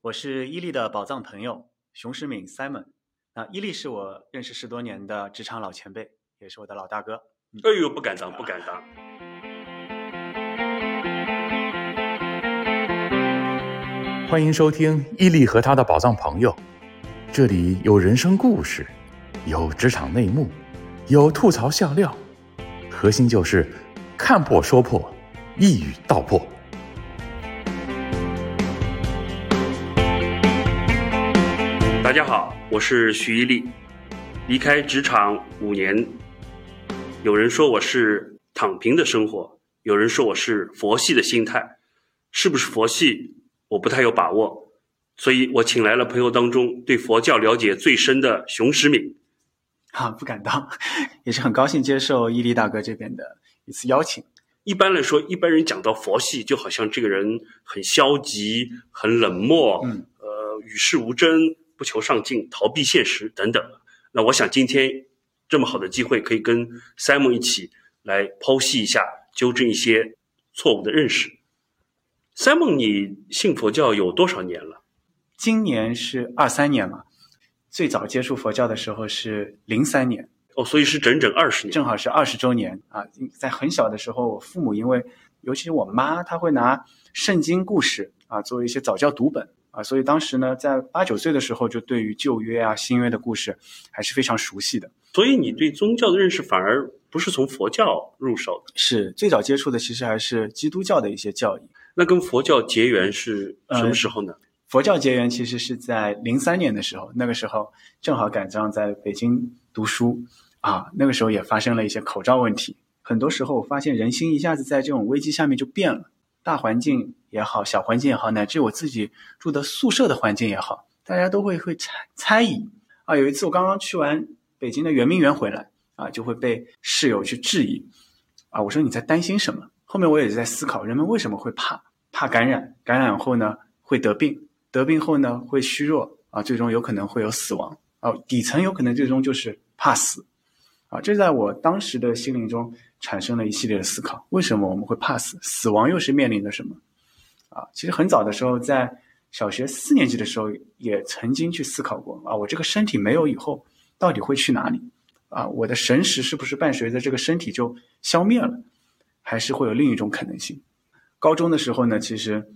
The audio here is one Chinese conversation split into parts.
我是伊利的宝藏朋友熊时敏 Simon。那伊利是我认识十多年的职场老前辈，也是我的老大哥。哎呦，不敢当，不敢当。欢迎收听伊利和他的宝藏朋友，这里有人生故事，有职场内幕，有吐槽笑料，核心就是看破说破，一语道破。大家好，我是徐一力，离开职场五年，有人说我是躺平的生活，有人说我是佛系的心态，是不是佛系？我不太有把握，所以我请来了朋友当中对佛教了解最深的熊时敏。啊，不敢当，也是很高兴接受伊利大哥这边的一次邀请。一般来说，一般人讲到佛系，就好像这个人很消极、很冷漠，嗯，呃，与世无争，不求上进，逃避现实等等。那我想今天这么好的机会，可以跟 Simon 一起来剖析一下，纠正一些错误的认识。Simon，你信佛教有多少年了？今年是二三年了，最早接触佛教的时候是零三年，哦，所以是整整二十年。正好是二十周年啊！在很小的时候，我父母因为，尤其是我妈，她会拿圣经故事啊作为一些早教读本啊，所以当时呢，在八九岁的时候，就对于旧约啊、新约的故事还是非常熟悉的。所以你对宗教的认识反而不是从佛教入手的，是最早接触的，其实还是基督教的一些教义。那跟佛教结缘是什么时候呢？佛教结缘其实是在零三年的时候，那个时候正好赶上在北京读书啊，那个时候也发生了一些口罩问题。很多时候我发现人心一下子在这种危机下面就变了，大环境也好，小环境也好，乃至我自己住的宿舍的环境也好，大家都会会猜猜疑啊。有一次我刚刚去完北京的圆明园回来啊，就会被室友去质疑啊，我说你在担心什么？后面我也在思考，人们为什么会怕？怕感染，感染后呢会得病，得病后呢会虚弱啊，最终有可能会有死亡啊。底层有可能最终就是怕死啊。这在我当时的心灵中产生了一系列的思考：为什么我们会怕死？死亡又是面临着什么？啊，其实很早的时候，在小学四年级的时候，也曾经去思考过啊，我这个身体没有以后到底会去哪里？啊，我的神识是不是伴随着这个身体就消灭了？还是会有另一种可能性？高中的时候呢，其实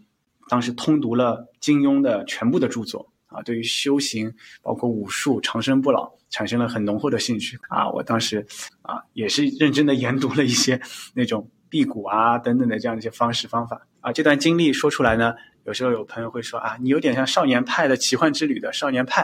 当时通读了金庸的全部的著作啊，对于修行，包括武术、长生不老，产生了很浓厚的兴趣啊。我当时啊，也是认真的研读了一些那种辟谷啊等等的这样一些方式方法啊。这段经历说出来呢，有时候有朋友会说啊，你有点像少年派的奇幻之旅的少年派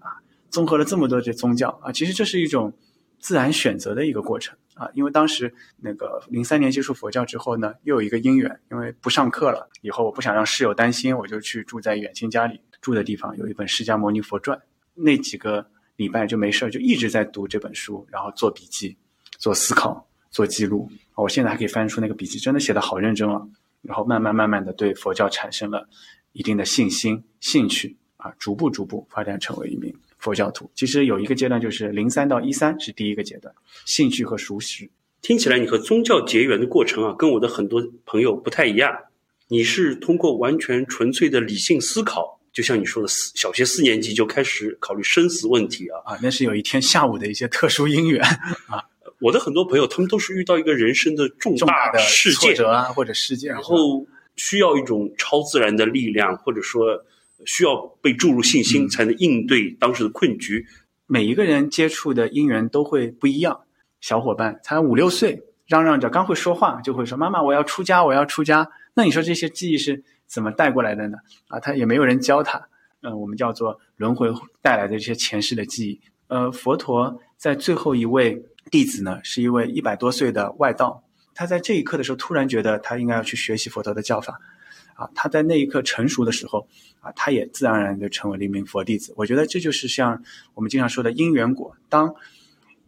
啊，综合了这么多这宗教啊，其实这是一种自然选择的一个过程。啊，因为当时那个零三年接触佛教之后呢，又有一个因缘，因为不上课了，以后我不想让室友担心，我就去住在远亲家里住的地方，有一本《释迦牟尼佛传》，那几个礼拜就没事就一直在读这本书，然后做笔记、做思考、做记录。我现在还可以翻出那个笔记，真的写的好认真啊。然后慢慢慢慢的对佛教产生了一定的信心、兴趣啊，逐步逐步发展成为一名。佛教徒其实有一个阶段，就是零三到一三是第一个阶段，兴趣和熟识。听起来你和宗教结缘的过程啊，跟我的很多朋友不太一样。你是通过完全纯粹的理性思考，就像你说的，四小学四年级就开始考虑生死问题啊啊，那是有一天下午的一些特殊因缘啊。我的很多朋友，他们都是遇到一个人生的重大的事件啊，或者事件，然后需要一种超自然的力量，或者说。需要被注入信心，才能应对当时的困局。每一个人接触的因缘都会不一样。小伙伴才五六岁，嚷嚷着刚会说话，就会说：“妈妈，我要出家，我要出家。”那你说这些记忆是怎么带过来的呢？啊，他也没有人教他。嗯，我们叫做轮回带来的这些前世的记忆。呃，佛陀在最后一位弟子呢，是一位一百多岁的外道。他在这一刻的时候，突然觉得他应该要去学习佛陀的教法。啊，他在那一刻成熟的时候，啊，他也自然而然的成为了一名佛弟子。我觉得这就是像我们经常说的因缘果。当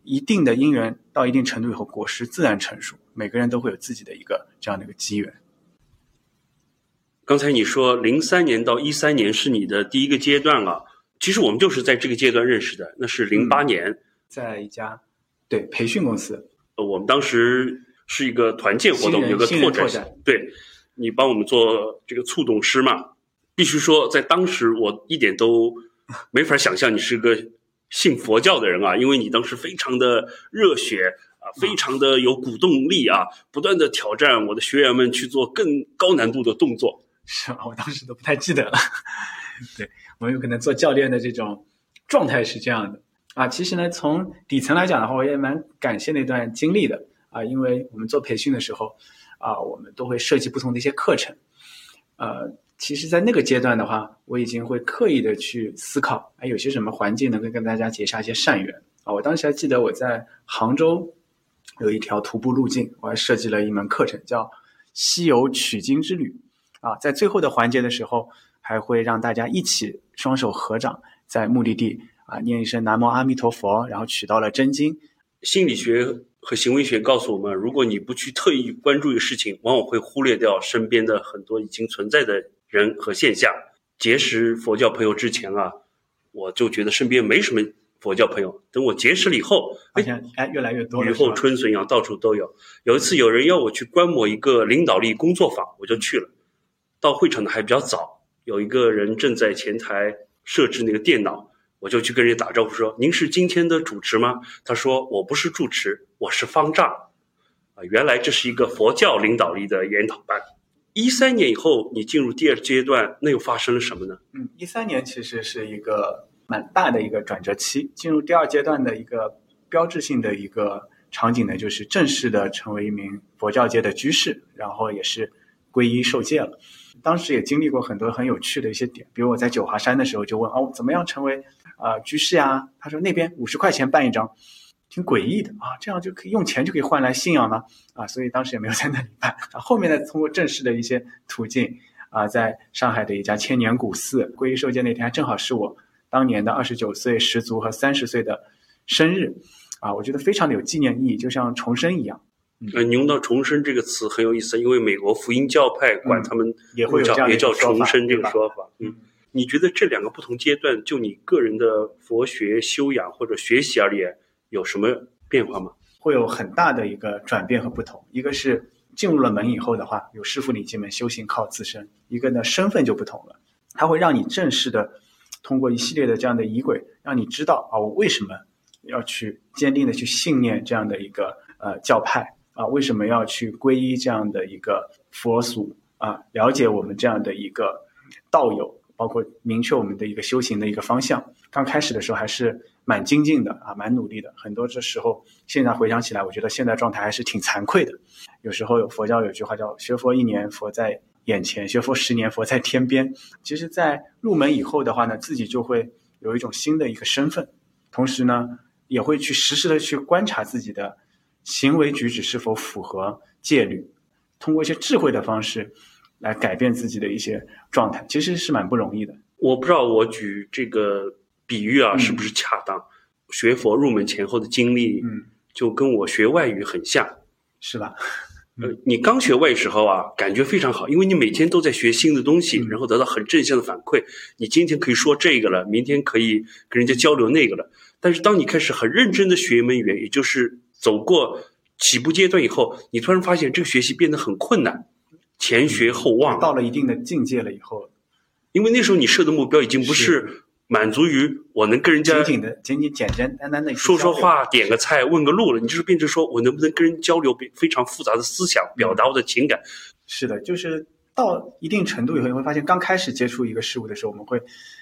一定的因缘到一定程度以后，果实自然成熟。每个人都会有自己的一个这样的一个机缘。刚才你说零三年到一三年是你的第一个阶段了，其实我们就是在这个阶段认识的。那是零八年，在一家对培训公司，呃，我们当时是一个团建活动，有个拓展，对。你帮我们做这个促动师嘛？必须说，在当时我一点都没法想象你是个信佛教的人啊，因为你当时非常的热血啊，非常的有鼓动力啊，不断的挑战我的学员们去做更高难度的动作。是吧？我当时都不太记得了。对我有可能做教练的这种状态是这样的啊。其实呢，从底层来讲的话，我也蛮感谢那段经历的啊，因为我们做培训的时候啊，我们都会设计不同的一些课程。呃，其实，在那个阶段的话，我已经会刻意的去思考，哎，有些什么环境能够跟大家结下一些善缘啊。我当时还记得我在杭州有一条徒步路径，我还设计了一门课程，叫西游取经之旅啊。在最后的环节的时候。还会让大家一起双手合掌，在目的地啊念一声南无阿弥陀佛，然后取到了真经。心理学和行为学告诉我们，如果你不去特意关注一个事情，往往会忽略掉身边的很多已经存在的人和现象。结识佛教朋友之前啊，我就觉得身边没什么佛教朋友。等我结识了以后，发现哎越来越多，雨后春笋一样，到处都有。有一次有人要我去观摩一个领导力工作坊，我就去了。到会场的还比较早。有一个人正在前台设置那个电脑，我就去跟人家打招呼说：“您是今天的主持吗？”他说：“我不是主持，我是方丈。”啊，原来这是一个佛教领导力的研讨班。一三年以后，你进入第二阶段，那又发生了什么呢？嗯，一三年其实是一个蛮大的一个转折期，进入第二阶段的一个标志性的一个场景呢，就是正式的成为一名佛教界的居士，然后也是皈依受戒了。当时也经历过很多很有趣的一些点，比如我在九华山的时候就问哦，怎么样成为啊居士呀？他说那边五十块钱办一张，挺诡异的啊，这样就可以用钱就可以换来信仰吗？啊，所以当时也没有在那里办。啊，后面呢，通过正式的一些途径啊，在上海的一家千年古寺皈依受戒那天，正好是我当年的二十九岁十足和三十岁的生日，啊，我觉得非常的有纪念意义，就像重生一样。呃，你用到“重生”这个词很有意思，因为美国福音教派管他们也会叫也叫“重生”这个说法。嗯，你觉得这两个不同阶段，就你个人的佛学修养或者学习而言，有什么变化吗？会有很大的一个转变和不同。一个是进入了门以后的话，有师傅领进门，修行靠自身；一个呢，身份就不同了，它会让你正式的通过一系列的这样的仪轨，让你知道啊，我为什么要去坚定的去信念这样的一个呃教派。啊，为什么要去皈依这样的一个佛祖啊？了解我们这样的一个道友，包括明确我们的一个修行的一个方向。刚开始的时候还是蛮精进的啊，蛮努力的。很多这时候，现在回想起来，我觉得现在状态还是挺惭愧的。有时候有佛教有句话叫“学佛一年，佛在眼前；学佛十年，佛在天边”。其实，在入门以后的话呢，自己就会有一种新的一个身份，同时呢，也会去实时的去观察自己的。行为举止是否符合戒律？通过一些智慧的方式来改变自己的一些状态，其实是蛮不容易的。我不知道我举这个比喻啊是不是恰当？学佛入门前后的经历，嗯，就跟我学外语很像，是吧？呃，你刚学外语时候啊，感觉非常好，因为你每天都在学新的东西，然后得到很正向的反馈。你今天可以说这个了，明天可以跟人家交流那个了。但是当你开始很认真的学一门语言，也就是走过起步阶段以后，你突然发现这个学习变得很困难，前学后忘。到了一定的境界了以后，因为那时候你设的目标已经不是满足于我能跟人家仅仅的、仅仅简简单单的说说话、点个菜、问个路了，你就是变成说我能不能跟人交流非常复杂的思想，表达我的情感。是的，就是到一定程度以后，你会发现刚开始接触一个事物的时候，我们会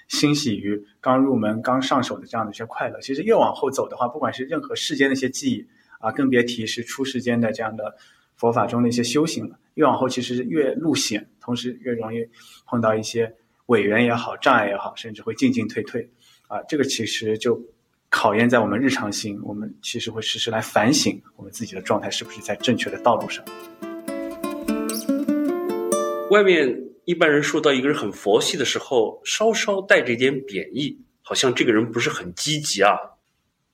欣喜于刚入门、刚上手的这样的一些快乐。其实越往后走的话，不管是任何世间的一些记忆。啊，更别提是出世间的这样的佛法中的一些修行了。越往后，其实越路险，同时越容易碰到一些委员也好、障碍也好，甚至会进进退退。啊，这个其实就考验在我们日常心，我们其实会时时来反省我们自己的状态是不是在正确的道路上。外面一般人说到一个人很佛系的时候，稍稍带着一点贬义，好像这个人不是很积极啊。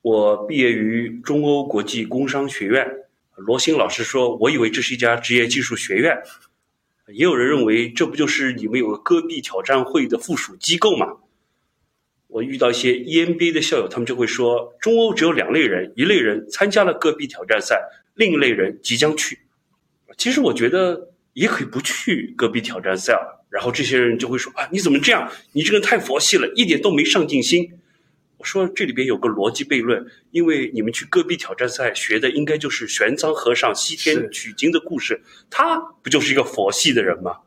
我毕业于中欧国际工商学院，罗新老师说：“我以为这是一家职业技术学院。”也有人认为这不就是你们有个戈壁挑战会的附属机构吗？我遇到一些 EMBA 的校友，他们就会说：“中欧只有两类人，一类人参加了戈壁挑战赛，另一类人即将去。”其实我觉得也可以不去戈壁挑战赛了，然后这些人就会说啊，你怎么这样？你这个人太佛系了，一点都没上进心。我说这里边有个逻辑悖论，因为你们去戈壁挑战赛学的应该就是玄奘和尚西天取经的故事，他不就是一个佛系的人吗？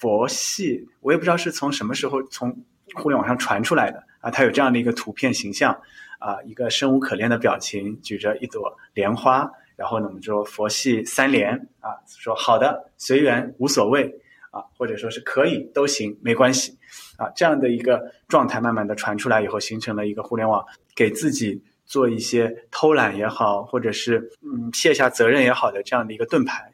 佛系，我也不知道是从什么时候从互联网上传出来的啊，他有这样的一个图片形象啊，一个生无可恋的表情，举着一朵莲花，然后呢，我们说佛系三连啊，说好的，随缘，无所谓啊，或者说是可以都行，没关系啊，这样的一个状态慢慢的传出来以后，形成了一个互联网给自己做一些偷懒也好，或者是嗯卸下责任也好的这样的一个盾牌。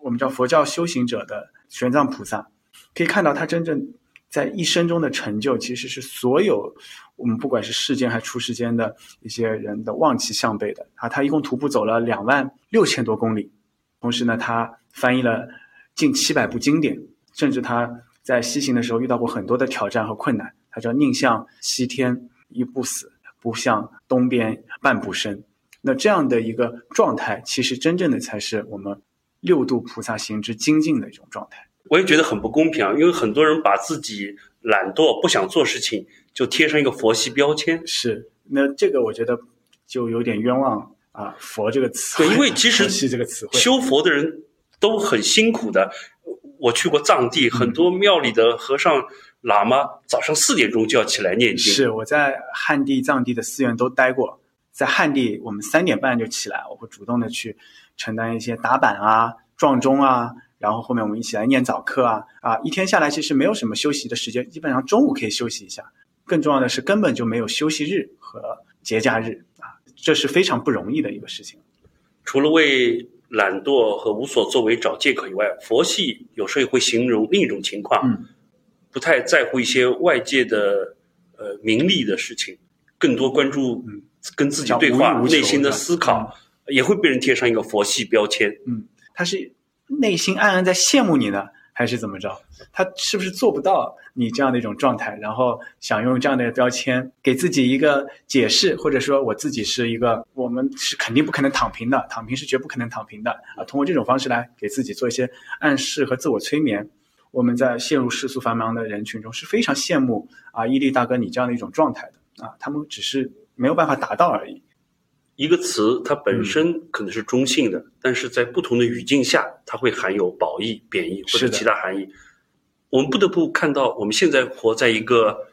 我们叫佛教修行者的玄奘菩萨。可以看到，他真正在一生中的成就，其实是所有我们不管是世间还是出世间的一些人的望其项背的啊！他一共徒步走了两万六千多公里，同时呢，他翻译了近七百部经典，甚至他在西行的时候遇到过很多的挑战和困难。他叫宁向西天一步死，不向东边半步生。那这样的一个状态，其实真正的才是我们六度菩萨行之精进的一种状态。我也觉得很不公平啊，因为很多人把自己懒惰、不想做事情，就贴上一个佛系标签。是，那这个我觉得就有点冤枉啊，佛这个词。对，因为其实 佛系这个词汇，修佛的人都很辛苦的。我去过藏地，很多庙里的和尚、喇嘛早上四点钟就要起来念经。是，我在汉地、藏地的寺院都待过，在汉地我们三点半就起来，我会主动的去承担一些打板啊、撞钟啊。然后后面我们一起来念早课啊啊！一天下来其实没有什么休息的时间，基本上中午可以休息一下。更重要的是，根本就没有休息日和节假日啊，这是非常不容易的一个事情。除了为懒惰和无所作为找借口以外，佛系有时候也会形容另一种情况，嗯，不太在乎一些外界的呃名利的事情，更多关注跟自己对话、内心的思考，也会被人贴上一个佛系标签。嗯，他是。内心暗暗在羡慕你呢，还是怎么着？他是不是做不到你这样的一种状态？然后想用这样的标签给自己一个解释，或者说我自己是一个，我们是肯定不可能躺平的，躺平是绝不可能躺平的啊！通过这种方式来给自己做一些暗示和自我催眠。我们在陷入世俗繁忙的人群中是非常羡慕啊，伊利大哥你这样的一种状态的啊，他们只是没有办法达到而已。一个词它本身可能是中性的，但是在不同的语境下，它会含有褒义、贬义或者其他含义。我们不得不看到，我们现在活在一个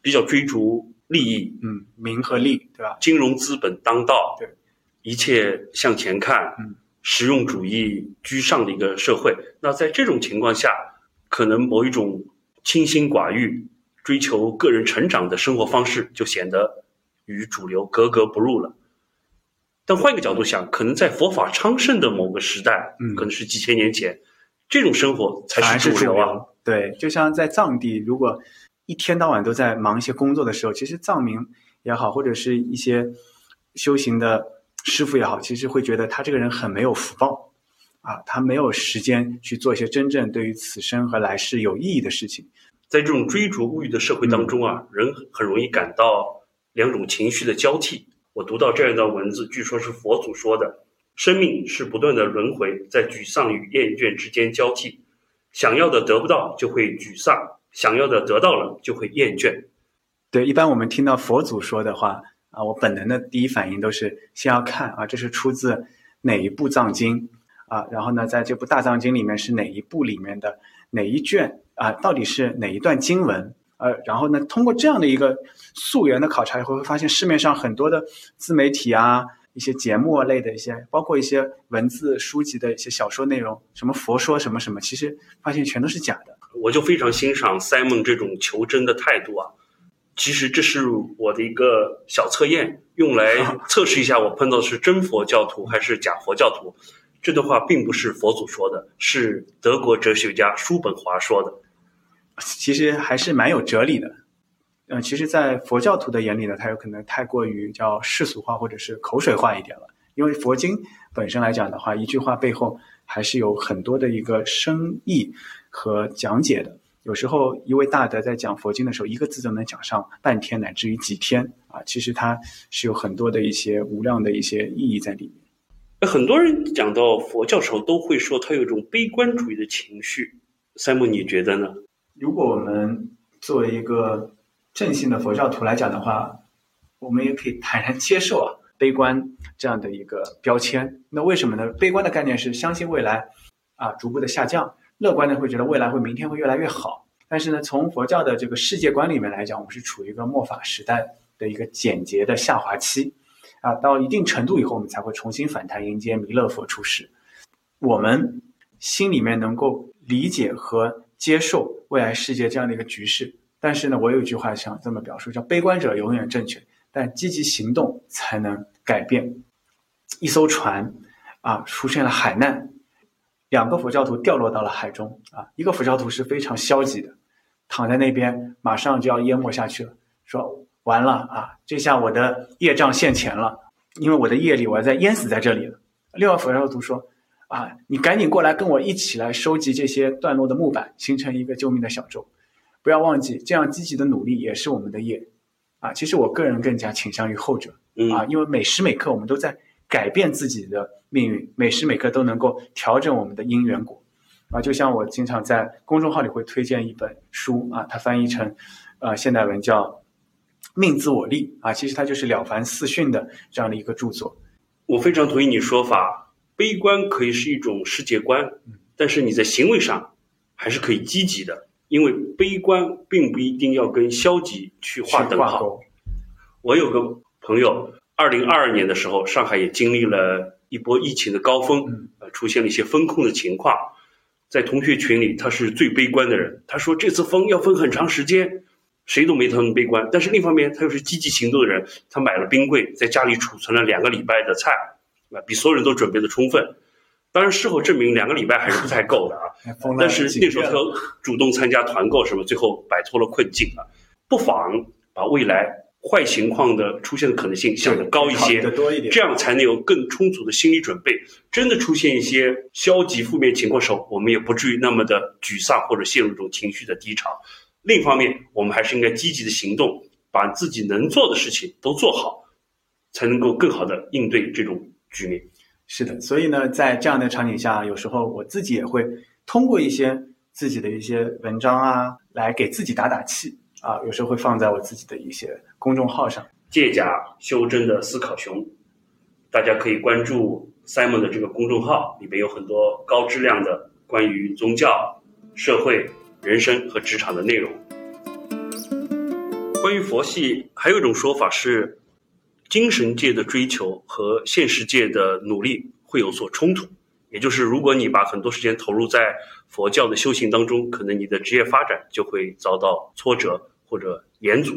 比较追逐利益，嗯，名和利，对吧？金融资本当道，对，一切向前看，嗯，实用主义居上的一个社会。那在这种情况下，可能某一种清心寡欲、追求个人成长的生活方式，就显得与主流格格不入了。但换一个角度想，可能在佛法昌盛的某个时代，嗯，可能是几千年前，这种生活才是主流啊。对，就像在藏地，如果一天到晚都在忙一些工作的时候，其实藏民也好，或者是一些修行的师傅也好，其实会觉得他这个人很没有福报啊，他没有时间去做一些真正对于此生和来世有意义的事情。在这种追逐物欲的社会当中啊，人很容易感到两种情绪的交替。我读到这样一段文字，据说是佛祖说的：“生命是不断的轮回，在沮丧与厌倦之间交替。想要的得不到，就会沮丧；想要的得到了，就会厌倦。”对，一般我们听到佛祖说的话啊，我本能的第一反应都是先要看啊，这是出自哪一部藏经啊？然后呢，在这部大藏经里面是哪一部里面的哪一卷啊？到底是哪一段经文？呃，然后呢？通过这样的一个溯源的考察以后，会发现市面上很多的自媒体啊，一些节目类的一些，包括一些文字书籍的一些小说内容，什么佛说什么什么，其实发现全都是假的。我就非常欣赏 Simon 这种求真的态度啊！其实这是我的一个小测验，用来 测试一下我碰到是真佛教徒还是假佛教徒。这段话并不是佛祖说的，是德国哲学家叔本华说的。其实还是蛮有哲理的，嗯，其实，在佛教徒的眼里呢，它有可能太过于叫世俗化或者是口水化一点了。因为佛经本身来讲的话，一句话背后还是有很多的一个深意和讲解的。有时候一位大德在讲佛经的时候，一个字就能讲上半天乃至于几天啊，其实它是有很多的一些无量的一些意义在里面。很多人讲到佛教时候，都会说他有一种悲观主义的情绪。三木，你觉得呢？如果我们作为一个正信的佛教徒来讲的话，我们也可以坦然接受啊 悲观这样的一个标签。那为什么呢？悲观的概念是相信未来啊逐步的下降，乐观的会觉得未来会明天会越来越好。但是呢，从佛教的这个世界观里面来讲，我们是处于一个末法时代的一个简洁的下滑期啊，到一定程度以后，我们才会重新反弹，迎接弥勒佛出世。我们心里面能够理解和接受未来世界这样的一个局势，但是呢，我有一句话想这么表述，叫悲观者永远正确，但积极行动才能改变。一艘船啊，出现了海难，两个佛教徒掉落到了海中啊，一个佛教徒是非常消极的，躺在那边马上就要淹没下去了，说完了啊，这下我的业障现前了，因为我的业力我要再淹死在这里了。另外佛教徒说。啊，你赶紧过来跟我一起来收集这些段落的木板，形成一个救命的小舟。不要忘记，这样积极的努力也是我们的业。啊，其实我个人更加倾向于后者。啊，因为每时每刻我们都在改变自己的命运，每时每刻都能够调整我们的因缘果。啊，就像我经常在公众号里会推荐一本书啊，它翻译成呃现代文叫《命自我立》啊，其实它就是《了凡四训》的这样的一个著作。我非常同意你说法。悲观可以是一种世界观，但是你在行为上还是可以积极的，因为悲观并不一定要跟消极去划等号。我有个朋友，二零二二年的时候，上海也经历了一波疫情的高峰，呃，出现了一些风控的情况，在同学群里，他是最悲观的人。他说这次封要封很长时间，谁都没他们悲观。但是另一方面，他又是积极行动的人，他买了冰柜，在家里储存了两个礼拜的菜。啊，比所有人都准备的充分。当然，事后证明两个礼拜还是不太够的啊。但是那时候他主动参加团购，什么最后摆脱了困境啊。不妨把未来坏情况的出现的可能性想得高一些，这样才能有更充足的心理准备。真的出现一些消极负面情况时候，我们也不至于那么的沮丧或者陷入一种情绪的低潮。另一方面，我们还是应该积极的行动，把自己能做的事情都做好，才能够更好的应对这种。局面是的，所以呢，在这样的场景下，有时候我自己也会通过一些自己的一些文章啊，来给自己打打气啊。有时候会放在我自己的一些公众号上。借假修真的思考熊，大家可以关注 Simon 的这个公众号，里面有很多高质量的关于宗教、社会、人生和职场的内容。关于佛系，还有一种说法是。精神界的追求和现实界的努力会有所冲突，也就是如果你把很多时间投入在佛教的修行当中，可能你的职业发展就会遭到挫折或者延阻。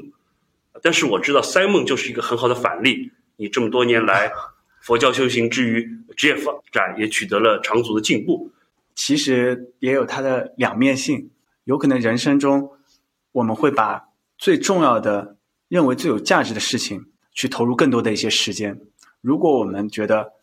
但是我知道塞孟就是一个很好的反例，你这么多年来佛教修行之余，职业发展也取得了长足的进步。其实也有它的两面性，有可能人生中我们会把最重要的、认为最有价值的事情。去投入更多的一些时间。如果我们觉得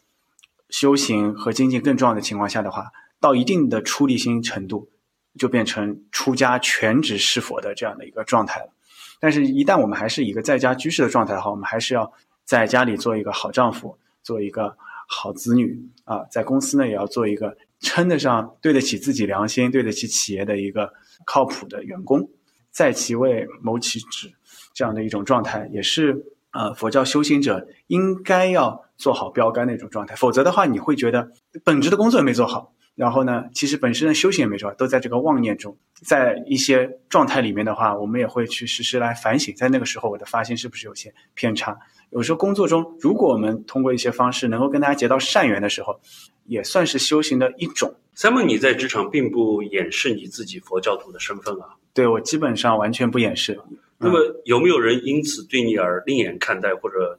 修行和精进更重要的情况下的话，到一定的出离心程度，就变成出家全职是佛的这样的一个状态了。但是，一旦我们还是一个在家居士的状态的话，我们还是要在家里做一个好丈夫，做一个好子女啊，在公司呢也要做一个称得上对得起自己良心、对得起企业的一个靠谱的员工，在其位谋其职这样的一种状态，也是。呃，佛教修行者应该要做好标杆的一种状态，否则的话，你会觉得本职的工作也没做好，然后呢，其实本身的修行也没做好，都在这个妄念中，在一些状态里面的话，我们也会去实时来反省，在那个时候我的发心是不是有些偏差？有时候工作中，如果我们通过一些方式能够跟大家结到善缘的时候，也算是修行的一种。三梦，你在职场并不掩饰你自己佛教徒的身份啊？对我基本上完全不掩饰。那么有没有人因此对你而另眼看待，或者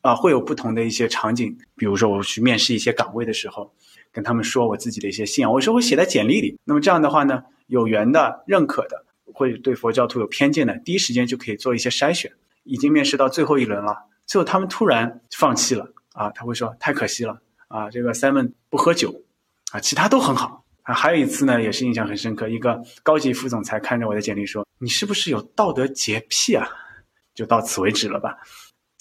啊，会有不同的一些场景？比如说我去面试一些岗位的时候，跟他们说我自己的一些信仰，我说我写在简历里。那么这样的话呢，有缘的、认可的，会对佛教徒有偏见的，第一时间就可以做一些筛选。已经面试到最后一轮了，最后他们突然放弃了啊，他会说太可惜了啊，这个 Simon 不喝酒啊，其他都很好。啊，还有一次呢，也是印象很深刻。一个高级副总裁看着我的简历说：“你是不是有道德洁癖啊？”就到此为止了吧。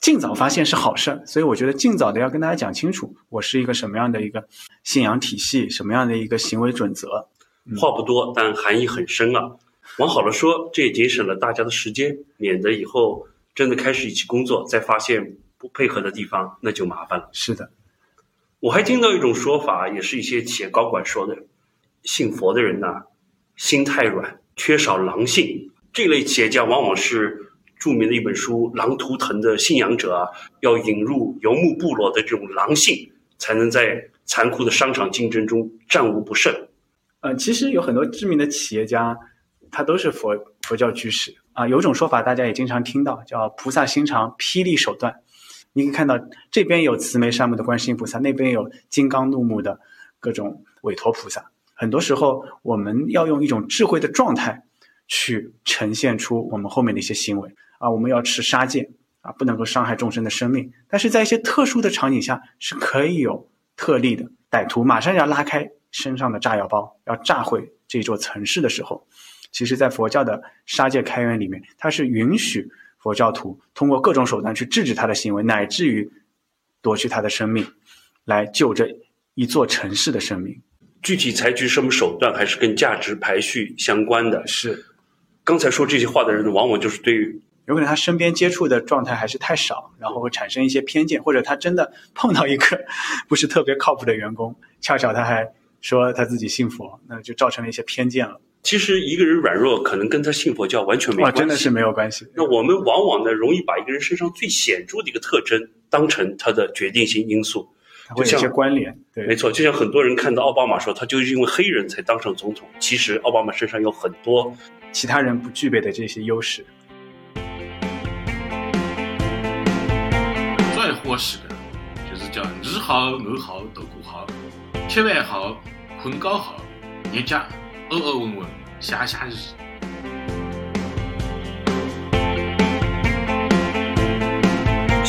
尽早发现是好事，所以我觉得尽早的要跟大家讲清楚，我是一个什么样的一个信仰体系，什么样的一个行为准则。话不多，但含义很深啊。往好了说，这也节省了大家的时间，免得以后真的开始一起工作，再发现不配合的地方，那就麻烦了。是的，我还听到一种说法，也是一些企业高管说的：信佛的人呢、心太软，缺少狼性。这类企业家往往是著名的一本书《狼图腾》的信仰者啊，要引入游牧部落的这种狼性，才能在残酷的商场竞争中战无不胜。呃，其实有很多知名的企业家，他都是佛佛教居士啊。有种说法大家也经常听到，叫“菩萨心肠，霹雳手段”。你可以看到这边有慈眉善目的观世音菩萨，那边有金刚怒目的各种韦陀菩萨。很多时候，我们要用一种智慧的状态去呈现出我们后面的一些行为啊。我们要持杀戒啊，不能够伤害众生的生命。但是在一些特殊的场景下，是可以有特例的。歹徒马上要拉开身上的炸药包，要炸毁这座城市的时候，其实，在佛教的杀戒开源里面，它是允许佛教徒通过各种手段去制止他的行为，乃至于夺去他的生命，来救这一座城市的生命。具体采取什么手段，还是跟价值排序相关的。是，刚才说这些话的人，往往就是对于有可能他身边接触的状态还是太少，然后会产生一些偏见，或者他真的碰到一个不是特别靠谱的员工，恰巧他还说他自己信佛，那就造成了一些偏见了。其实一个人软弱，可能跟他信佛教完全没哇，关系。真的是没有关系。那我们往往呢，容易把一个人身上最显著的一个特征当成他的决定性因素。它会有一些关联，对，没错，就像很多人看到奥巴马说，他就是因为黑人才当上总统。其实奥巴马身上有很多其他人不具备的这些优势。最合适的就是叫你好、我好、豆腐好，吃饭好、困觉好，日家偶偶稳稳，下下日。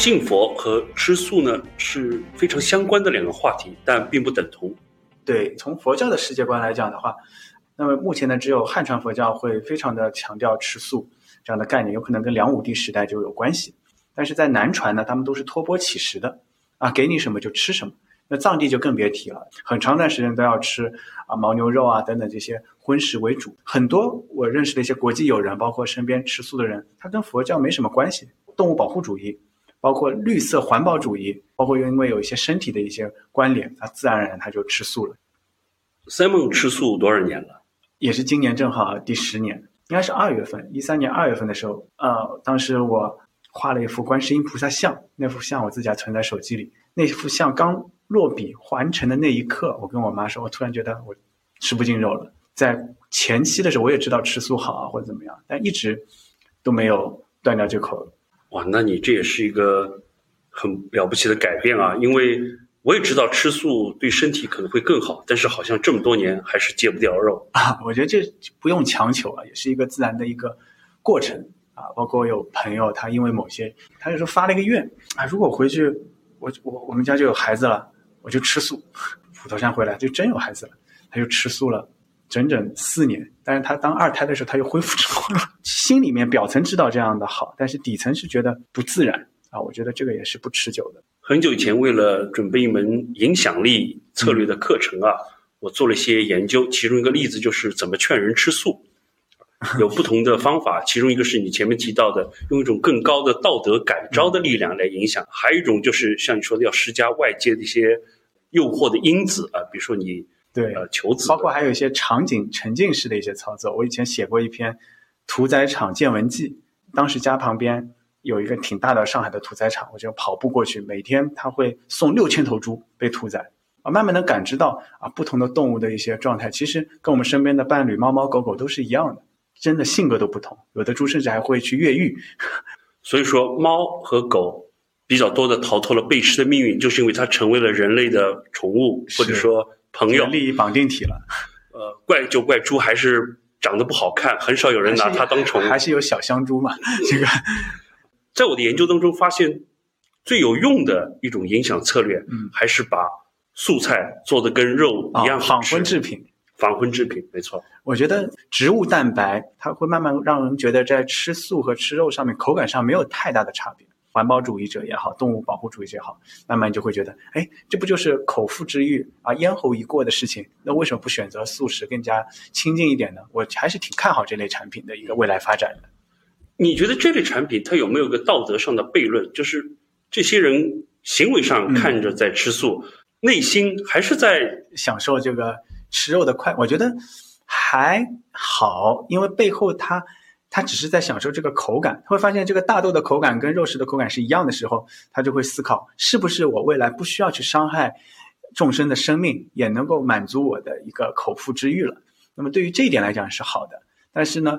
信佛和吃素呢是非常相关的两个话题，但并不等同。对，从佛教的世界观来讲的话，那么目前呢，只有汉传佛教会非常的强调吃素这样的概念，有可能跟梁武帝时代就有关系。但是在南传呢，他们都是托钵乞食的啊，给你什么就吃什么。那藏地就更别提了，很长一段时间都要吃啊牦牛肉啊等等这些荤食为主。很多我认识的一些国际友人，包括身边吃素的人，他跟佛教没什么关系，动物保护主义。包括绿色环保主义，包括因为有一些身体的一些关联，他自然而然他就吃素了。Simon 吃素多少年了？也是今年正好第十年，应该是二月份，一三年二月份的时候，呃，当时我画了一幅观世音菩萨像，那幅像我自己还存在手机里。那幅像刚落笔完成的那一刻，我跟我妈说，我突然觉得我吃不进肉了。在前期的时候，我也知道吃素好啊，或者怎么样，但一直都没有断掉这口。哇，那你这也是一个很了不起的改变啊！因为我也知道吃素对身体可能会更好，但是好像这么多年还是戒不掉肉啊。我觉得这不用强求啊，也是一个自然的一个过程啊。包括有朋友他因为某些，他就说发了一个愿啊，如果回去我我我们家就有孩子了，我就吃素。普陀山回来就真有孩子了，他就吃素了。整整四年，但是他当二胎的时候，他又恢复之后了。心里面表层知道这样的好，但是底层是觉得不自然啊。我觉得这个也是不持久的。很久以前，为了准备一门影响力策略的课程啊，我做了一些研究。其中一个例子就是怎么劝人吃素，有不同的方法。其中一个是你前面提到的，用一种更高的道德感召的力量来影响；还有一种就是像你说的，要施加外界的一些诱惑的因子啊，比如说你。对，呃，求子，包括还有一些场景沉浸式的一些操作。我以前写过一篇屠宰场见闻记，当时家旁边有一个挺大的上海的屠宰场，我就跑步过去，每天他会送六千头猪被屠宰，啊，慢慢能感知到啊不同的动物的一些状态，其实跟我们身边的伴侣猫猫狗狗都是一样的，真的性格都不同，有的猪甚至还会去越狱。所以说，猫和狗比较多的逃脱了被吃的命运，就是因为它成为了人类的宠物，或者说。朋友利益绑定体了，呃，怪就怪猪还是长得不好看，很少有人拿它当宠物。还是有小香猪嘛？这个，在我的研究当中发现，最有用的一种影响策略，嗯，还是把素菜做的跟肉一样仿荤制品。仿荤制品，没错。我觉得植物蛋白它会慢慢让人觉得在吃素和吃肉上面口感上没有太大的差别。环保主义者也好，动物保护主义者也好，慢慢就会觉得，哎，这不就是口腹之欲啊，咽喉一过的事情？那为什么不选择素食更加亲近一点呢？我还是挺看好这类产品的一个未来发展的。你觉得这类产品它有没有个道德上的悖论？就是这些人行为上看着在吃素，内心还是在享受这个吃肉的快？我觉得还好，因为背后他。他只是在享受这个口感，他会发现这个大豆的口感跟肉食的口感是一样的时候，他就会思考是不是我未来不需要去伤害众生的生命，也能够满足我的一个口腹之欲了。那么对于这一点来讲是好的，但是呢，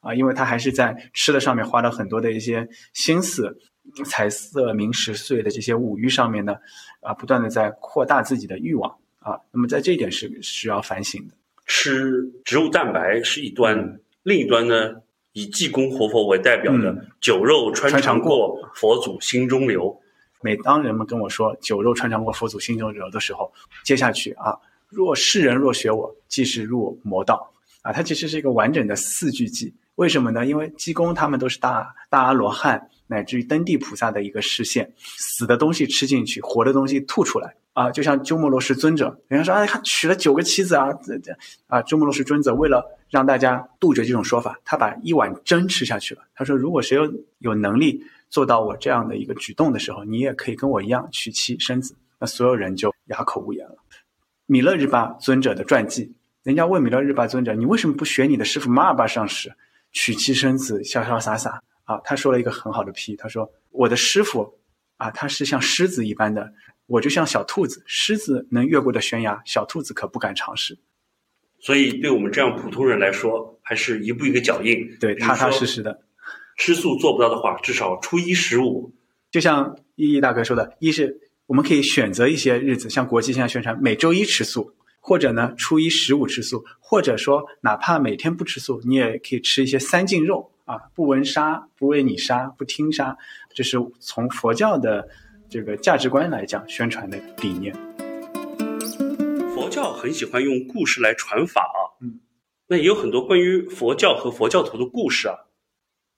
啊，因为他还是在吃的上面花了很多的一些心思，财色名食睡的这些五欲上面呢，啊，不断的在扩大自己的欲望啊。那么在这一点是需要反省的。吃植物蛋白是一端，另一端呢？以济公活佛为代表的酒肉穿肠过，佛祖心中留。每当人们跟我说“酒肉穿肠过，佛祖心中留”的时候，接下去啊，若世人若学我，即是入魔道啊。它其实是一个完整的四句偈。为什么呢？因为济公他们都是大大阿罗汉，乃至于登地菩萨的一个视线，死的东西吃进去，活的东西吐出来。啊，就像鸠摩罗什尊者，人家说，哎，他娶了九个妻子啊，这这啊，鸠摩罗什尊者为了让大家杜绝这种说法，他把一碗蒸吃下去了。他说，如果谁有有能力做到我这样的一个举动的时候，你也可以跟我一样娶妻生子。那所有人就哑口无言了。弥勒日巴尊者的传记，人家问弥勒日巴尊者，你为什么不学你的师傅马尔巴上师，娶妻生子，潇潇洒洒啊？他说了一个很好的批，他说，我的师傅啊，他是像狮子一般的。我就像小兔子，狮子能越过的悬崖，小兔子可不敢尝试。所以，对我们这样普通人来说，还是一步一个脚印，对，踏踏实实的。吃素做不到的话，至少初一十五。就像依依大哥说的，一是我们可以选择一些日子，像国际现在宣传每周一吃素，或者呢初一十五吃素，或者说哪怕每天不吃素，你也可以吃一些三净肉啊，不闻杀，不为你杀，不听杀，这是从佛教的。这个价值观来讲，宣传的理念，佛教很喜欢用故事来传法啊。嗯，那也有很多关于佛教和佛教徒的故事啊。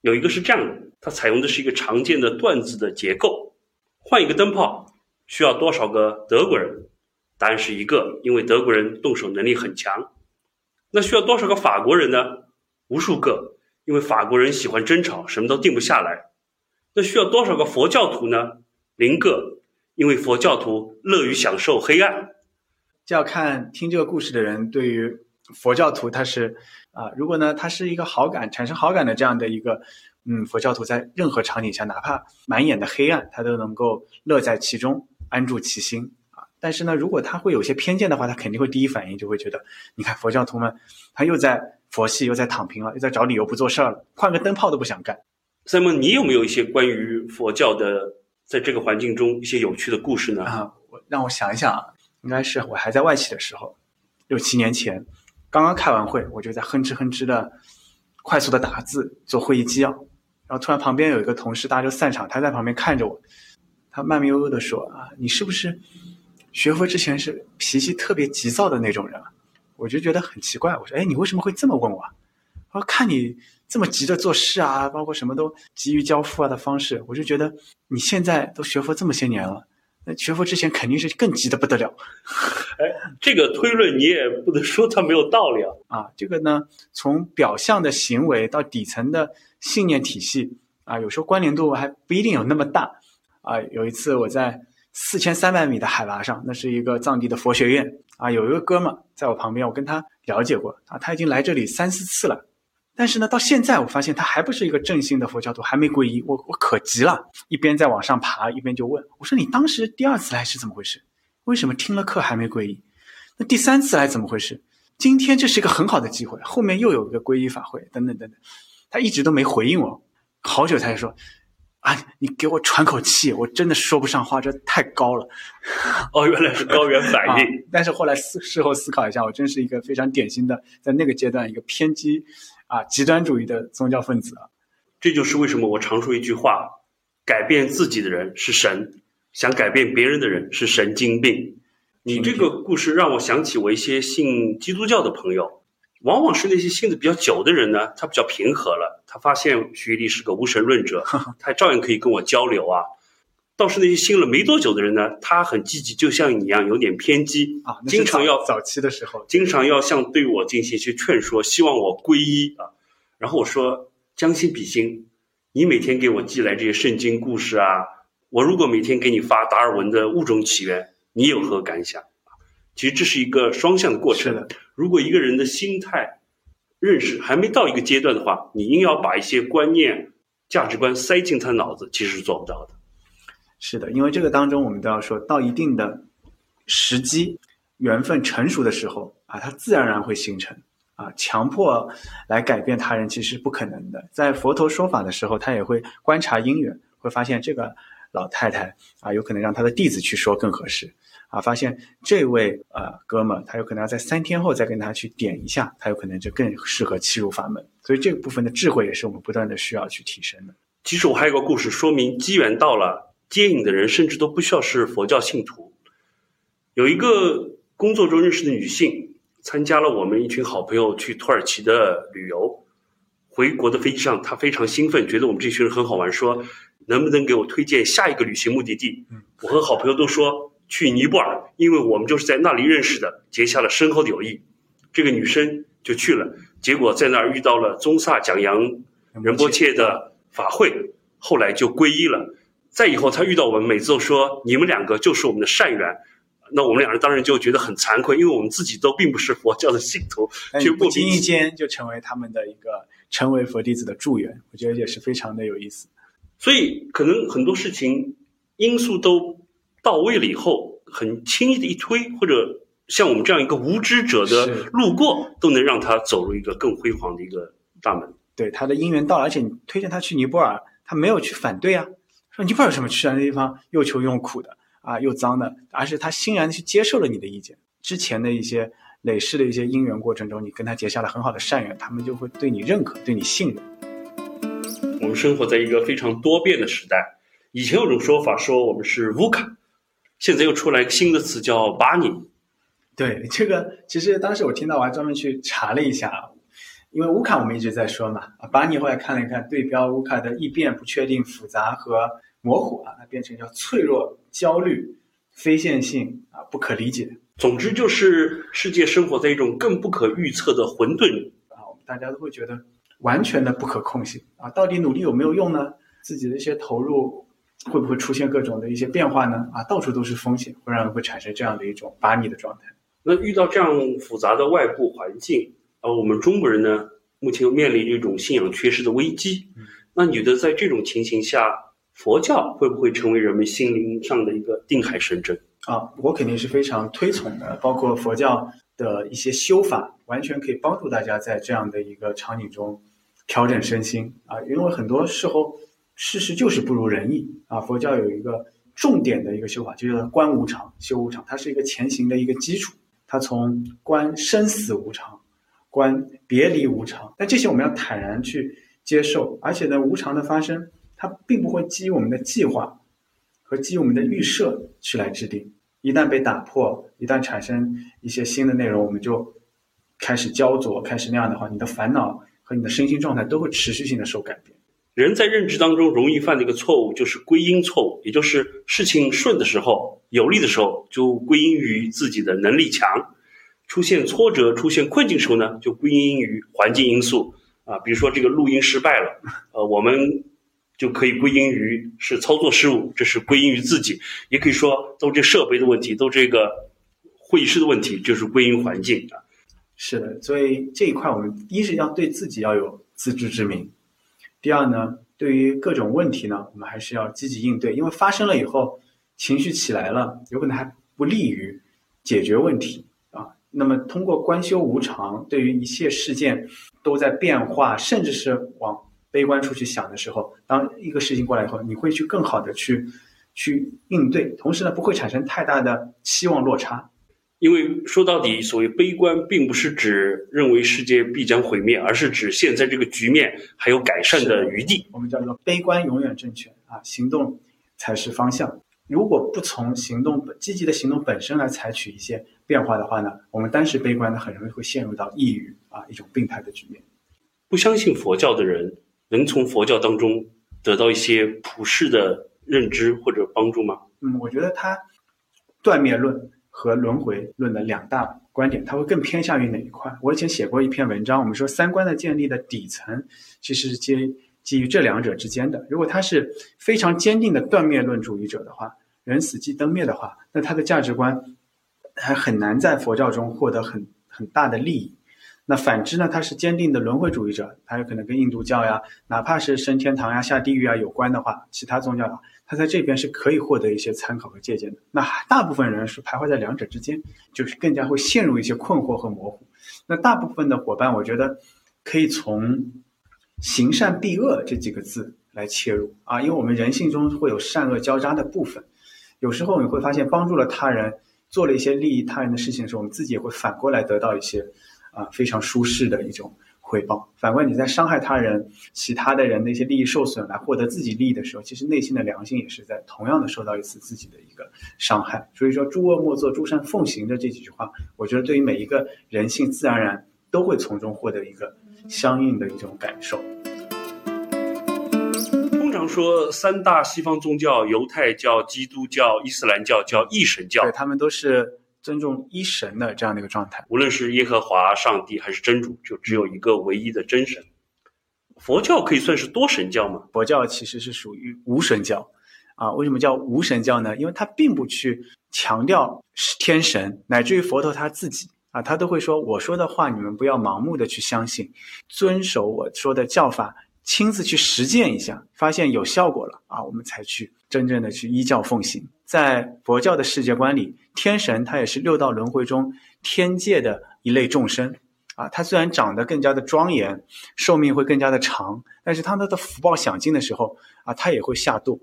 有一个是这样的，它采用的是一个常见的段子的结构。换一个灯泡需要多少个德国人？答案是一个，因为德国人动手能力很强。那需要多少个法国人呢？无数个，因为法国人喜欢争吵，什么都定不下来。那需要多少个佛教徒呢？零个，因为佛教徒乐于享受黑暗，就要看听这个故事的人对于佛教徒他是啊，如果呢他是一个好感产生好感的这样的一个嗯佛教徒，在任何场景下，哪怕满眼的黑暗，他都能够乐在其中，安住其心啊。但是呢，如果他会有些偏见的话，他肯定会第一反应就会觉得，你看佛教徒们，他又在佛系，又在躺平了，又在找理由不做事儿了，换个灯泡都不想干。那么你有没有一些关于佛教的？在这个环境中，一些有趣的故事呢？啊，我让我想一想啊，应该是我还在外企的时候，六七年前，刚刚开完会，我就在哼哧哼哧的快速的打字做会议纪要，然后突然旁边有一个同事，大家就散场，他在旁边看着我，他慢悠悠的说：“啊，你是不是学佛之前是脾气特别急躁的那种人？”我就觉得很奇怪，我说：“哎，你为什么会这么问我？”我说：“看你。”这么急着做事啊，包括什么都急于交付啊的方式，我就觉得你现在都学佛这么些年了，那学佛之前肯定是更急的不得了。哎，这个推论你也不能说它没有道理啊。啊，这个呢，从表象的行为到底层的信念体系啊，有时候关联度还不一定有那么大。啊，有一次我在四千三百米的海拔上，那是一个藏地的佛学院啊，有一个哥们在我旁边，我跟他了解过啊，他已经来这里三四次了。但是呢，到现在我发现他还不是一个正信的佛教徒，还没皈依，我我可急了，一边在往上爬，一边就问我说：“你当时第二次来是怎么回事？为什么听了课还没皈依？那第三次来怎么回事？今天这是一个很好的机会，后面又有一个皈依法会，等等等等。”他一直都没回应我，好久才说：“啊，你给我喘口气，我真的说不上话，这太高了。”哦，原来是高原反 应。但是后来事事后思考一下，我真是一个非常典型的在那个阶段一个偏激。啊，极端主义的宗教分子啊，这就是为什么我常说一句话：改变自己的人是神，想改变别人的人是神经病。你这个故事让我想起我一些信基督教的朋友，往往是那些信的比较久的人呢，他比较平和了，他发现徐立是个无神论者，他照样可以跟我交流啊。倒是那些信了没多久的人呢，他很积极，就像你一样，有点偏激啊，经常要早早期的时候，经常要向对我进行一些劝说，希望我皈依啊。然后我说将心比心，你每天给我寄来这些圣经故事啊，我如果每天给你发达尔文的物种起源，你有何感想？其实这是一个双向的过程。是的，如果一个人的心态认识还没到一个阶段的话，你硬要把一些观念、价值观塞进他脑子，其实是做不到的。是的，因为这个当中我们都要说到一定的时机、缘分成熟的时候啊，它自然而然会形成啊。强迫来改变他人其实是不可能的。在佛陀说法的时候，他也会观察因缘，会发现这个老太太啊，有可能让他的弟子去说更合适啊。发现这位呃哥们，他有可能要在三天后再跟他去点一下，他有可能就更适合契入法门。所以这个部分的智慧也是我们不断的需要去提升的。其实我还有个故事，说明机缘到了，接引的人甚至都不需要是佛教信徒。有一个工作中认识的女性，参加了我们一群好朋友去土耳其的旅游。回国的飞机上，她非常兴奋，觉得我们这群人很好玩，说能不能给我推荐下一个旅行目的地？我和好朋友都说去尼泊尔，因为我们就是在那里认识的，结下了深厚的友谊。这个女生就去了，结果在那儿遇到了宗萨讲扬仁波切的法会，后来就皈依了。再以后，他遇到我们，每次都说你们两个就是我们的善缘。那我们两人当然就觉得很惭愧，因为我们自己都并不是佛教的信徒，却不经意间就成为他们的一个成为佛弟子的助缘，我觉得也是非常的有意思。所以可能很多事情因素都到位了以后，很轻易的一推，或者像我们这样一个无知者的路过，都能让他走入一个更辉煌的一个大门。对他的因缘到了，而且你推荐他去尼泊尔，他没有去反对啊，说尼泊尔有什么去啊？那地方又穷又苦的啊，又脏的，而是他欣然地去接受了你的意见。之前的一些累世的一些因缘过程中，你跟他结下了很好的善缘，他们就会对你认可，对你信任。我们生活在一个非常多变的时代。以前有种说法说我们是乌卡，现在又出来一个新的词叫巴尼。对这个，其实当时我听到，我还专门去查了一下，因为乌卡我们一直在说嘛，啊，巴尼后来看了一看对标乌卡的异变、不确定、复杂和模糊啊，那变成叫脆弱、焦虑、非线性啊、不可理解总之就是世界生活在一种更不可预测的混沌里。啊，我们大家都会觉得完全的不可控性啊，到底努力有没有用呢？自己的一些投入会不会出现各种的一些变化呢？啊，到处都是风险，会让人会产生这样的一种巴尼的状态。那遇到这样复杂的外部环境，而我们中国人呢，目前又面临一种信仰缺失的危机。那你觉得在这种情形下，佛教会不会成为人们心灵上的一个定海神针？啊，我肯定是非常推崇的，包括佛教的一些修法，完全可以帮助大家在这样的一个场景中调整身心啊。因为很多时候事实就是不如人意啊。佛教有一个重点的一个修法，就叫观无常、修无常，它是一个前行的一个基础。它从观生死无常，观别离无常，但这些我们要坦然去接受，而且呢，无常的发生，它并不会基于我们的计划和基于我们的预设去来制定。一旦被打破，一旦产生一些新的内容，我们就开始焦灼，开始那样的话，你的烦恼和你的身心状态都会持续性的受改变。人在认知当中容易犯的一个错误就是归因错误，也就是事情顺的时候、有利的时候就归因于自己的能力强；出现挫折、出现困境时候呢，就归因于环境因素啊，比如说这个录音失败了，呃，我们就可以归因于是操作失误，这是归因于自己；也可以说都这设备的问题，都这个会议室的问题，就是归因环境啊。是的，所以这一块我们一是要对自己要有自知之明，第二呢，对于各种问题呢，我们还是要积极应对，因为发生了以后，情绪起来了，有可能还不利于解决问题啊。那么通过观修无常，对于一切事件都在变化，甚至是往悲观处去想的时候，当一个事情过来以后，你会去更好的去去应对，同时呢，不会产生太大的期望落差。因为说到底，所谓悲观，并不是指认为世界必将毁灭，而是指现在这个局面还有改善的余地。我们叫做悲观永远正确啊，行动才是方向。如果不从行动积极的行动本身来采取一些变化的话呢，我们单是悲观呢，很容易会陷入到抑郁啊一种病态的局面。不相信佛教的人，能从佛教当中得到一些普世的认知或者帮助吗？嗯，我觉得他断灭论和轮回论的两大观点，他会更偏向于哪一块？我以前写过一篇文章，我们说三观的建立的底层其实是基基于这两者之间的。如果他是非常坚定的断灭论主义者的话，人死即灯灭的话，那他的价值观还很难在佛教中获得很很大的利益。那反之呢？他是坚定的轮回主义者，他有可能跟印度教呀，哪怕是升天堂呀、下地狱啊有关的话，其他宗教啊，他在这边是可以获得一些参考和借鉴的。那大部分人是徘徊在两者之间，就是更加会陷入一些困惑和模糊。那大部分的伙伴，我觉得可以从“行善避恶”这几个字来切入啊，因为我们人性中会有善恶交叉的部分，有时候你会发现，帮助了他人，做了一些利益他人的事情的时候，我们自己也会反过来得到一些。啊，非常舒适的一种回报。反观你在伤害他人、其他的人的一些利益受损来获得自己利益的时候，其实内心的良心也是在同样的受到一次自己的一个伤害。所以说，诸恶莫作，诸善奉行的这几句话，我觉得对于每一个人性，自然而然都会从中获得一个相应的一种感受。通常说，三大西方宗教——犹太教、基督教、伊斯兰教，叫一神教，对他们都是。尊重一神的这样的一个状态，无论是耶和华上帝还是真主，就只有一个唯一的真神。佛教可以算是多神教吗？佛教其实是属于无神教，啊，为什么叫无神教呢？因为它并不去强调天神，乃至于佛陀他自己啊，他都会说我说的话你们不要盲目的去相信，遵守我说的教法。亲自去实践一下，发现有效果了啊，我们才去真正的去依教奉行。在佛教的世界观里，天神他也是六道轮回中天界的一类众生啊。他虽然长得更加的庄严，寿命会更加的长，但是当他的福报享尽的时候啊，他也会下堕。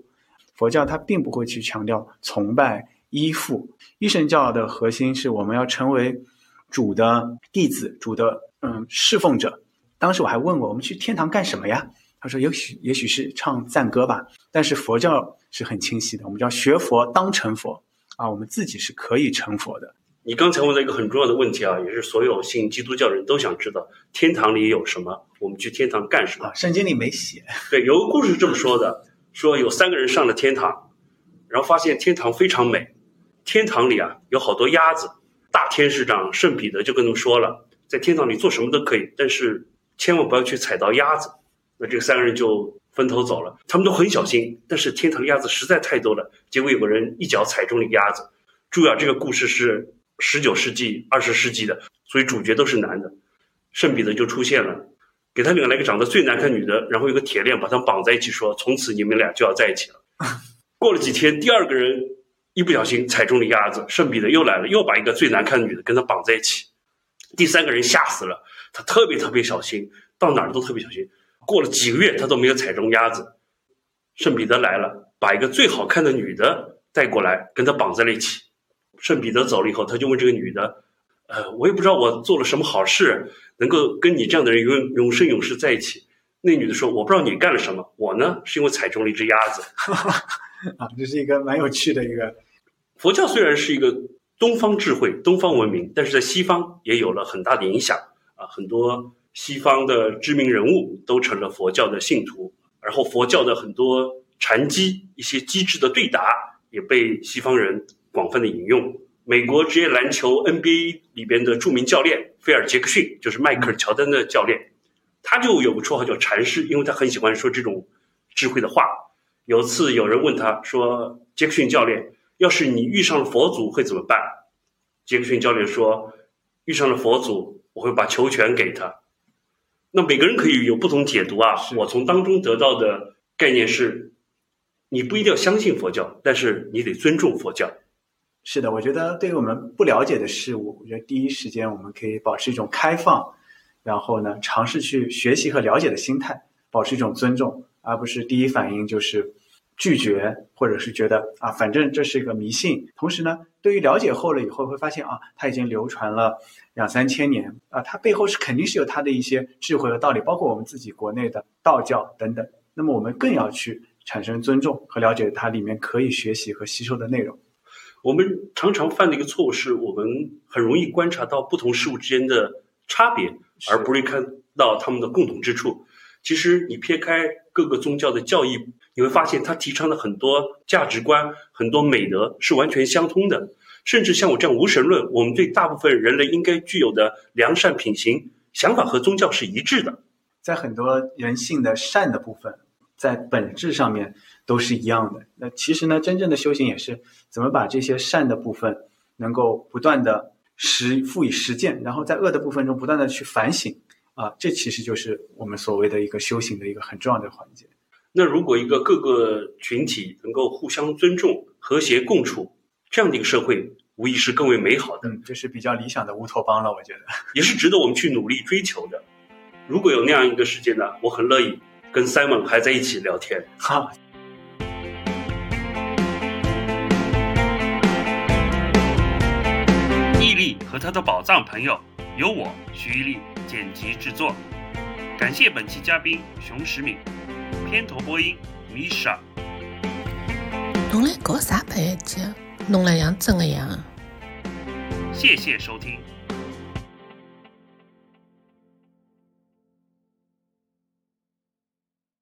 佛教它并不会去强调崇拜依附，一神教的核心是我们要成为主的弟子，主的嗯侍奉者。当时我还问过我们去天堂干什么呀？他说：“也许也许是唱赞歌吧。”但是佛教是很清晰的，我们叫学佛当成佛啊，我们自己是可以成佛的。你刚才问了一个很重要的问题啊，也是所有信基督教人都想知道：天堂里有什么？我们去天堂干什么？圣经里没写。对，有个故事是这么说的：说有三个人上了天堂，然后发现天堂非常美，天堂里啊有好多鸭子。大天使长圣彼得就跟他们说了，在天堂里做什么都可以，但是。千万不要去踩到鸭子，那这三个人就分头走了。他们都很小心，但是天堂鸭子实在太多了，结果有个人一脚踩中了鸭子。注意啊，这个故事是十九世纪、二十世纪的，所以主角都是男的。圣彼得就出现了，给他领来一个长得最难看女的，然后有个铁链把他绑在一起，说从此你们俩就要在一起了。过了几天，第二个人一不小心踩中了鸭子，圣彼得又来了，又把一个最难看的女的跟他绑在一起。第三个人吓死了。他特别特别小心，到哪儿都特别小心。过了几个月，他都没有踩中鸭子。圣彼得来了，把一个最好看的女的带过来，跟他绑在了一起。圣彼得走了以后，他就问这个女的：“呃，我也不知道我做了什么好事，能够跟你这样的人永永生永世在一起。”那女的说：“我不知道你干了什么，我呢是因为踩中了一只鸭子。”啊，这是一个蛮有趣的一个。佛教虽然是一个东方智慧、东方文明，但是在西方也有了很大的影响。啊，很多西方的知名人物都成了佛教的信徒，然后佛教的很多禅机、一些机智的对答也被西方人广泛的引用。美国职业篮球 NBA 里边的著名教练菲尔·杰克逊，就是迈克尔·乔丹的教练，他就有个绰号叫禅师，因为他很喜欢说这种智慧的话。有次有人问他说：“杰克逊教练，要是你遇上了佛祖会怎么办？”杰克逊教练说：“遇上了佛祖。”我会把球权给他。那每个人可以有不同解读啊。我从当中得到的概念是，你不一定要相信佛教，但是你得尊重佛教。是的，我觉得对于我们不了解的事物，我觉得第一时间我们可以保持一种开放，然后呢，尝试去学习和了解的心态，保持一种尊重，而不是第一反应就是。拒绝，或者是觉得啊，反正这是一个迷信。同时呢，对于了解后了以后，会发现啊，它已经流传了两三千年啊，它背后是肯定是有它的一些智慧和道理，包括我们自己国内的道教等等。那么我们更要去产生尊重和了解它里面可以学习和吸收的内容。我们常常犯的一个错误是我们很容易观察到不同事物之间的差别，而不会看到他们的共同之处。其实你撇开各个宗教的教义，你会发现他提倡的很多价值观、很多美德是完全相通的。甚至像我这样无神论，我们对大部分人类应该具有的良善品行想法和宗教是一致的。在很多人性的善的部分，在本质上面都是一样的。那其实呢，真正的修行也是怎么把这些善的部分能够不断的实赋予实践，然后在恶的部分中不断的去反省啊，这其实就是我们所谓的一个修行的一个很重要的环节。那如果一个各个群体能够互相尊重、和谐共处。这样的一个社会，无疑是更为美好的。嗯，这是比较理想的乌托邦了，我觉得 也是值得我们去努力追求的。如果有那样一个世界呢，我很乐意跟 Simon 还在一起聊天。哈。毅力和他的宝藏朋友，由我徐毅力剪辑制作。感谢本期嘉宾熊十敏，片头播音 Misha。侬来搞啥白眼镜？弄了像真的样。谢谢收听。